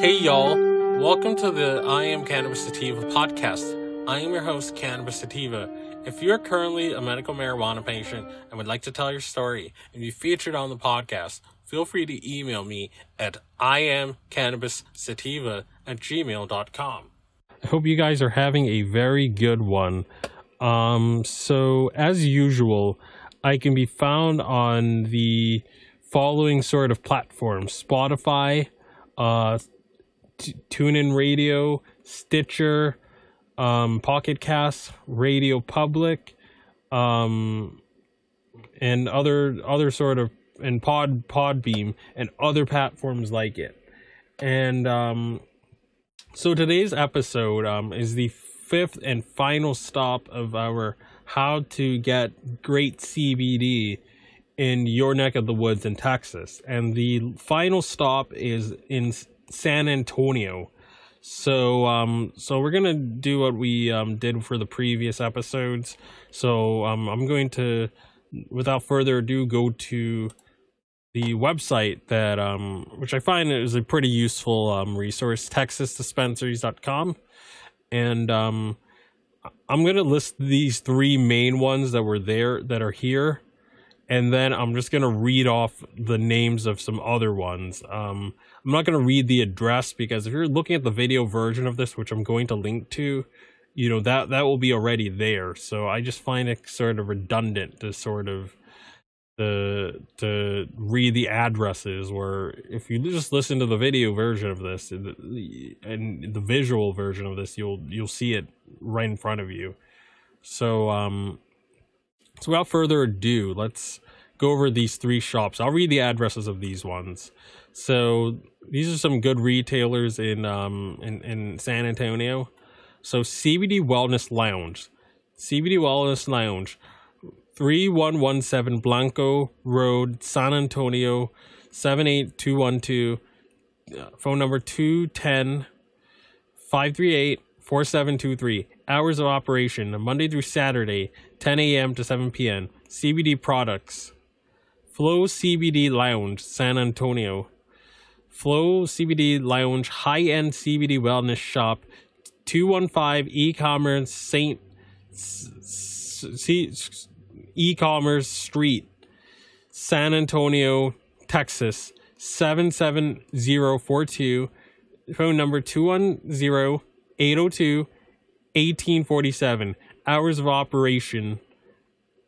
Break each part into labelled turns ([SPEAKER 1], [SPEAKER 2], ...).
[SPEAKER 1] Hey y'all, welcome to the I Am Cannabis Sativa podcast. I am your host, Cannabis Sativa. If you're currently a medical marijuana patient and would like to tell your story and be featured on the podcast, feel free to email me at iamcannabissativa at gmail.com. I hope you guys are having a very good one. Um, so, as usual, I can be found on the following sort of platforms Spotify, uh, TuneIn Radio, Stitcher, um, Pocket Cast, Radio Public, um, and other other sort of and Pod Podbean and other platforms like it. And um, so today's episode um, is the fifth and final stop of our how to get great CBD in your neck of the woods in Texas. And the final stop is in San Antonio. So um so we're gonna do what we um did for the previous episodes. So um I'm going to without further ado go to the website that um which I find is a pretty useful um resource, texasdispensaries.com. And um I'm gonna list these three main ones that were there that are here and then I'm just gonna read off the names of some other ones. Um, I'm not gonna read the address because if you're looking at the video version of this, which I'm going to link to, you know that that will be already there. So I just find it sort of redundant to sort of to to read the addresses. Where if you just listen to the video version of this and the visual version of this, you'll you'll see it right in front of you. So um so without further ado, let's go over these three shops. I'll read the addresses of these ones. So these are some good retailers in um in, in San Antonio. So CBD Wellness Lounge. CBD Wellness Lounge. 3117 Blanco Road, San Antonio 78212. Uh, phone number 210 538 4723. Hours of operation Monday through Saturday, 10 a.m. to 7 p.m. CBD products. Flow CBD Lounge, San Antonio. Flow CBD Lounge, high end CBD wellness shop, 215 e commerce St. E commerce Street, San Antonio, Texas, 77042. Phone number 210 802 1847 hours of operation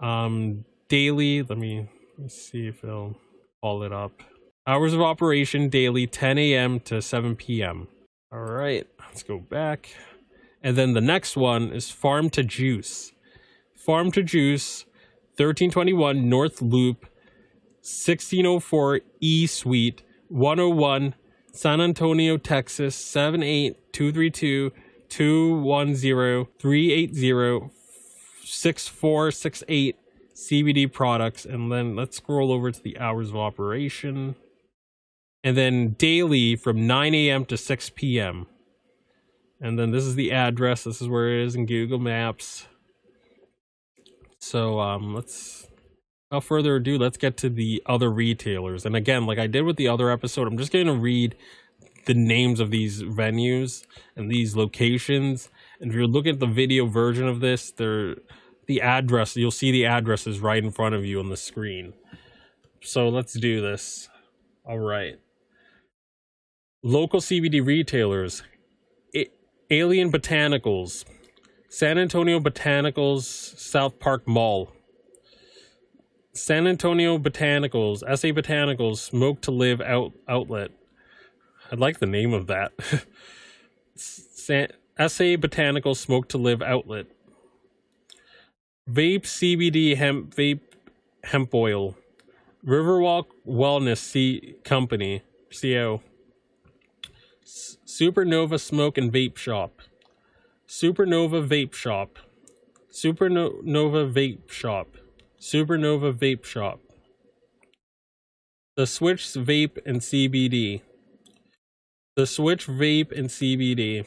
[SPEAKER 1] um daily let me, let me see if it'll call it up. Hours of operation daily 10 a.m to 7 p.m all right let's go back. And then the next one is farm to juice. Farm to juice 1321 north loop 1604 e suite 101 san antonio texas 78232 210-380-6468 CBD products and then let's scroll over to the hours of operation and then daily from 9 a.m. to 6 p.m. And then this is the address. This is where it is in Google Maps. So um, let's, without further ado, let's get to the other retailers. And again, like I did with the other episode, I'm just going to read the names of these venues and these locations. And if you're looking at the video version of this, they're the address, you'll see the addresses right in front of you on the screen. So let's do this. All right. Local CBD retailers Alien Botanicals, San Antonio Botanicals, South Park Mall. San Antonio Botanicals, SA Botanicals, Smoke to Live out, Outlet. I like the name of that. SA Botanical Smoke to Live Outlet. Vape CBD Hemp Vape Hemp Oil. Riverwalk Wellness C Company. CO. Supernova Smoke and Vape Shop. Supernova Vape Shop. Supernova Vape Shop. Supernova Vape Shop. The Switch Vape and CBD. The Switch Vape and CBD.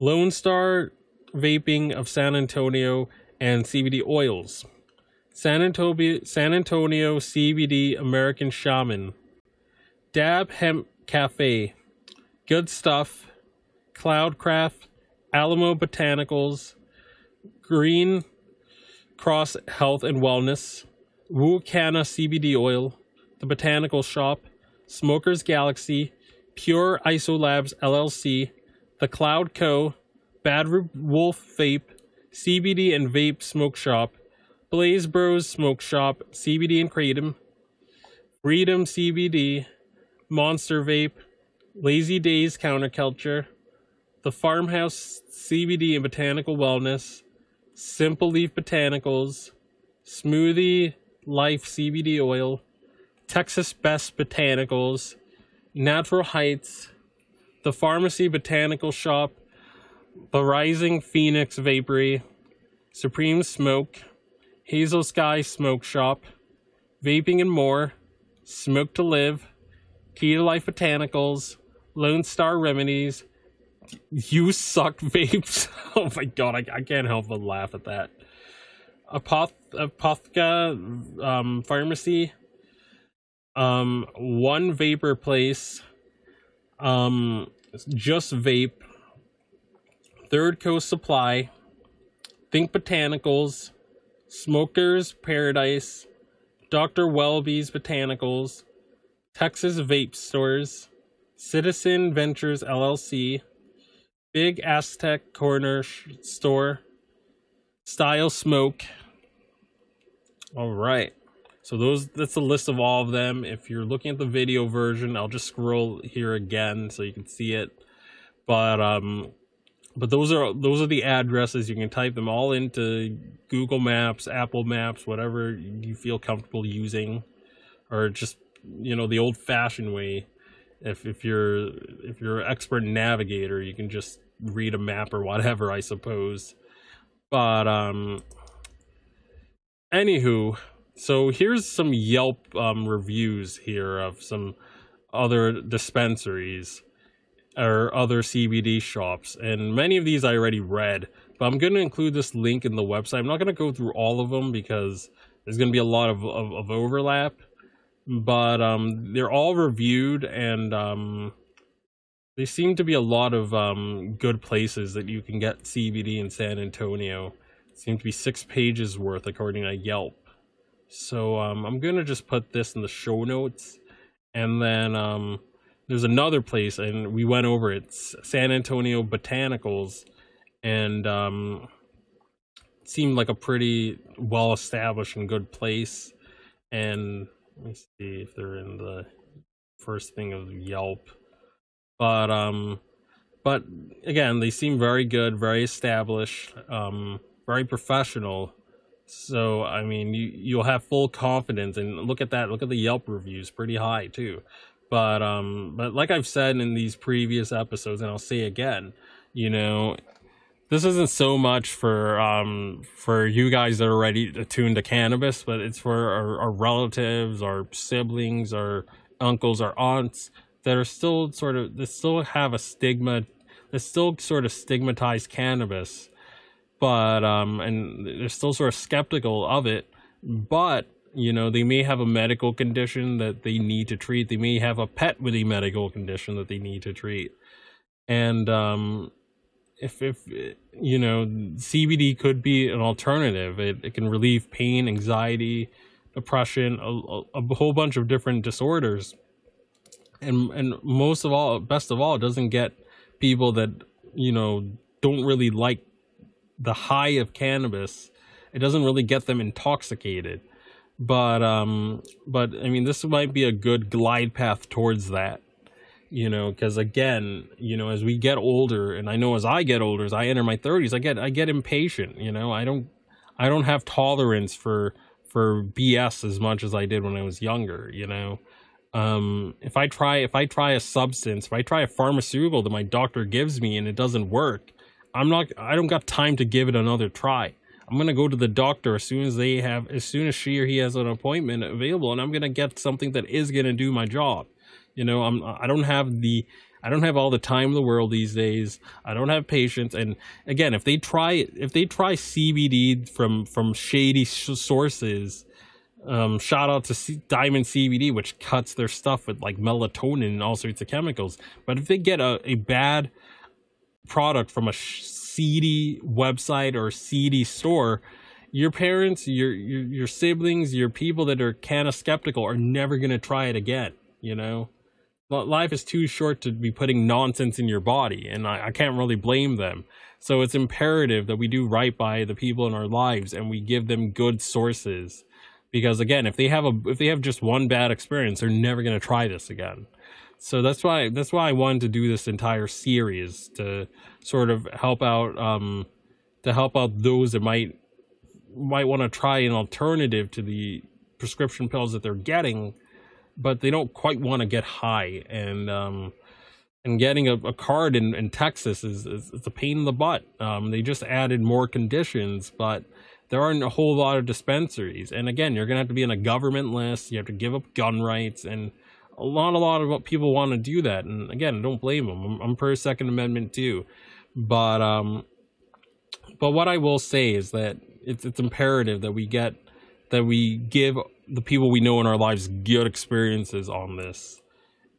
[SPEAKER 1] Lone Star Vaping of San Antonio and CBD Oils. San Antonio, San Antonio CBD American Shaman. Dab Hemp Cafe. Good Stuff, Cloudcraft, Alamo Botanicals, Green Cross Health and Wellness, Wukana CBD Oil, The Botanical Shop, Smokers Galaxy, Pure Isolabs LLC, The Cloud Co., Bad Wolf Vape, CBD and Vape Smoke Shop, Blaze Bros Smoke Shop, CBD and Kratom, Freedom CBD, Monster Vape, Lazy Days Counterculture, The Farmhouse CBD and Botanical Wellness, Simple Leaf Botanicals, Smoothie Life CBD Oil, Texas Best Botanicals, Natural Heights, The Pharmacy Botanical Shop, The Rising Phoenix Vapory, Supreme Smoke, Hazel Sky Smoke Shop, Vaping and More, Smoke to Live, Key to Life Botanicals, Lone Star Remedies, You Suck Vapes. oh my god, I, I can't help but laugh at that. Apoth- Apothca um, Pharmacy, um, One Vapor Place, um, Just Vape, Third Coast Supply, Think Botanicals, Smokers Paradise, Dr. Welby's Botanicals, Texas Vape Stores, Citizen Ventures LLC, Big Aztec Corner Store, Style Smoke. All right. So those that's a list of all of them. If you're looking at the video version, I'll just scroll here again so you can see it. But um but those are those are the addresses. You can type them all into Google Maps, Apple Maps, whatever you feel comfortable using, or just you know the old-fashioned way. If if you're if you're an expert navigator, you can just read a map or whatever, I suppose. But um, anywho, so here's some Yelp um, reviews here of some other dispensaries or other CBD shops, and many of these I already read. But I'm going to include this link in the website. I'm not going to go through all of them because there's going to be a lot of, of, of overlap. But um, they're all reviewed, and um, they seem to be a lot of um, good places that you can get CBD in San Antonio. Seem to be six pages worth according to Yelp. So um, I'm gonna just put this in the show notes, and then um, there's another place, and we went over it, San Antonio Botanicals, and um, seemed like a pretty well established and good place. And let me see if they're in the first thing of Yelp, but um, but again, they seem very good, very established, um, very professional so I mean, you you'll have full confidence, and look at that. Look at the Yelp reviews, pretty high too. But um, but like I've said in these previous episodes, and I'll say again, you know, this isn't so much for um for you guys that are ready attuned to cannabis, but it's for our, our relatives, our siblings, our uncles, our aunts that are still sort of that still have a stigma, that still sort of stigmatize cannabis but um, and they're still sort of skeptical of it. But you know, they may have a medical condition that they need to treat. They may have a pet with a medical condition that they need to treat, and um, if if you know, CBD could be an alternative. It it can relieve pain, anxiety, depression, a, a whole bunch of different disorders, and and most of all, best of all, it doesn't get people that you know don't really like the high of cannabis it doesn't really get them intoxicated. But um but i mean this might be a good glide path towards that you know because again you know as we get older and i know as i get older as i enter my 30s i get i get impatient you know. I don't i don't have tolerance for for bs as much as i did when i was younger you know. Um if i try if i try a substance if i try a pharmaceutical that my doctor gives me and it doesn't work I'm not I don't got time to give it another try. I'm gonna go to the doctor as soon as they have as soon as she or he has an appointment available and I'm gonna get something that is gonna do my job. You know, I'm I don't have the I don't have all the time in the world these days. I don't have patience. And again, if they try if they try CBD from from shady sources, Um, shout out to C- Diamond CBD, which cuts their stuff with like melatonin and all sorts of chemicals. But if they get a, a bad product from a seedy website or seedy store, your parents, your, your your siblings, your people that are kind of skeptical are never gonna try it again. You know, life is too short to be putting nonsense in your body, and I, I can't really blame them. So it's imperative that we do right by the people in our lives and we give them good sources. Because again, if they have a if they have just one bad experience, they're never gonna try this again. So that's why that's why I wanted to do this entire series to sort of help out um to help out those that might might want to try an alternative to the prescription pills that they're getting, but they don't quite want to get high. And um, and getting a, a card in, in Texas is, is it's a pain in the butt. Um, they just added more conditions, but there aren't a whole lot of dispensaries. And again, you're gonna have to be in a government list. You have to give up gun rights, and a lot, a lot of people want to do that. And again, don't blame them. I'm, I'm Second Amendment too, but um, but what I will say is that it's it's imperative that we get that we give the people we know in our lives good experiences on this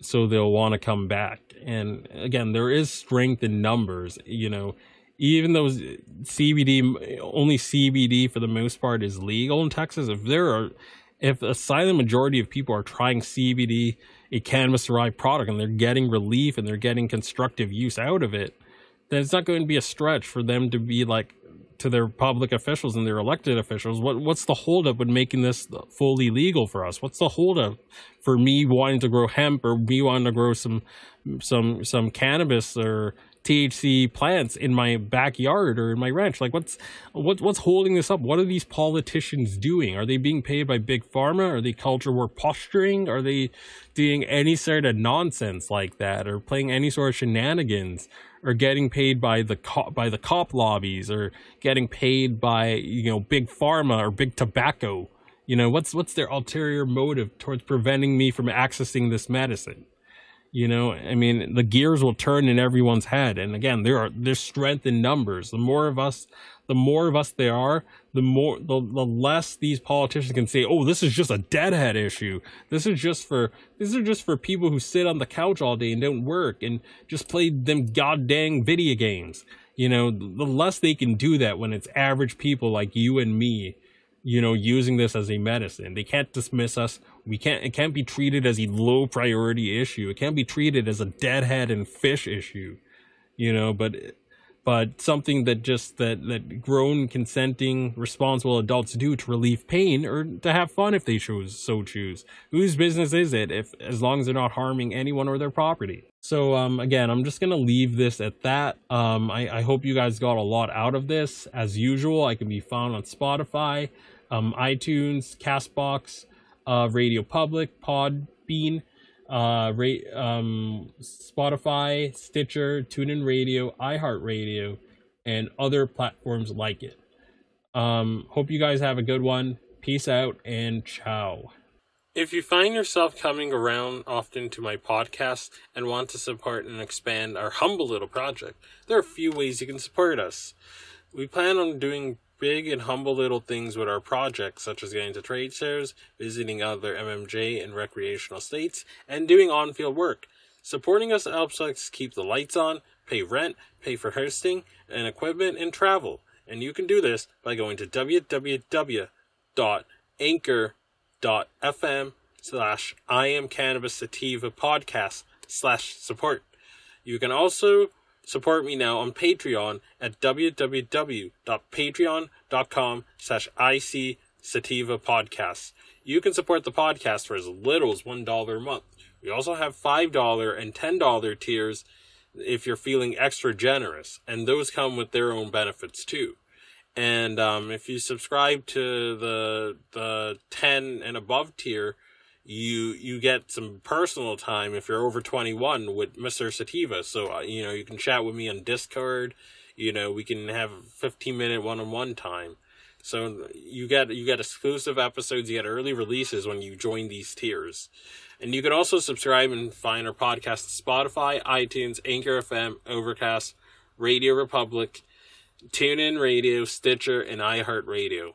[SPEAKER 1] so they'll want to come back and again there is strength in numbers you know even though cbd only cbd for the most part is legal in texas if there are if a silent majority of people are trying cbd a cannabis derived product and they're getting relief and they're getting constructive use out of it then it's not going to be a stretch for them to be like to their public officials and their elected officials. What what's the holdup in making this fully legal for us? What's the holdup for me wanting to grow hemp or me wanting to grow some some some cannabis or THC plants in my backyard or in my ranch. Like what's what what's holding this up? What are these politicians doing? Are they being paid by big pharma? Are they culture war posturing? Are they doing any sort of nonsense like that or playing any sort of shenanigans? Or getting paid by the cop by the cop lobbies or getting paid by you know big pharma or big tobacco you know what's what's their ulterior motive towards preventing me from accessing this medicine you know, I mean, the gears will turn in everyone's head. And again, there are there's strength in numbers. The more of us, the more of us there are, the more the, the less these politicians can say, "Oh, this is just a deadhead issue. This is just for these are just for people who sit on the couch all day and don't work and just play them goddamn video games." You know, the less they can do that when it's average people like you and me you know, using this as a medicine. They can't dismiss us. We can't, it can't be treated as a low priority issue. It can't be treated as a deadhead and fish issue, you know, but, but something that just, that, that grown, consenting, responsible adults do to relieve pain or to have fun if they choose, so choose. Whose business is it if, as long as they're not harming anyone or their property? So, um, again, I'm just to leave this at that. Um, I, I hope you guys got a lot out of this. As usual, I can be found on Spotify um, iTunes, Castbox, uh, Radio Public, Podbean, uh, ra- um, Spotify, Stitcher, TuneIn Radio, iHeartRadio, and other platforms like it. Um, hope you guys have a good one. Peace out and ciao. If you find yourself coming around often to my podcast and want to support and expand our humble little project, there are a few ways you can support us. We plan on doing big and humble little things with our projects, such as getting to trade shows, visiting other MMJ and recreational states, and doing on field work. Supporting us helps us keep the lights on, pay rent, pay for hosting and equipment, and travel. And you can do this by going to www.anchor.fm slash I am cannabis sativa podcast slash support. You can also Support me now on Patreon at www.patreon.com slash IC Sativa Podcasts. You can support the podcast for as little as $1 a month. We also have $5 and $10 tiers if you're feeling extra generous, and those come with their own benefits too. And um, if you subscribe to the the 10 and above tier, you you get some personal time if you're over 21 with Mr. Sativa. So uh, you know you can chat with me on Discord. You know we can have 15 minute one on one time. So you get you get exclusive episodes. You get early releases when you join these tiers. And you can also subscribe and find our podcast on Spotify, iTunes, Anchor FM, Overcast, Radio Republic, TuneIn Radio, Stitcher, and iHeartRadio.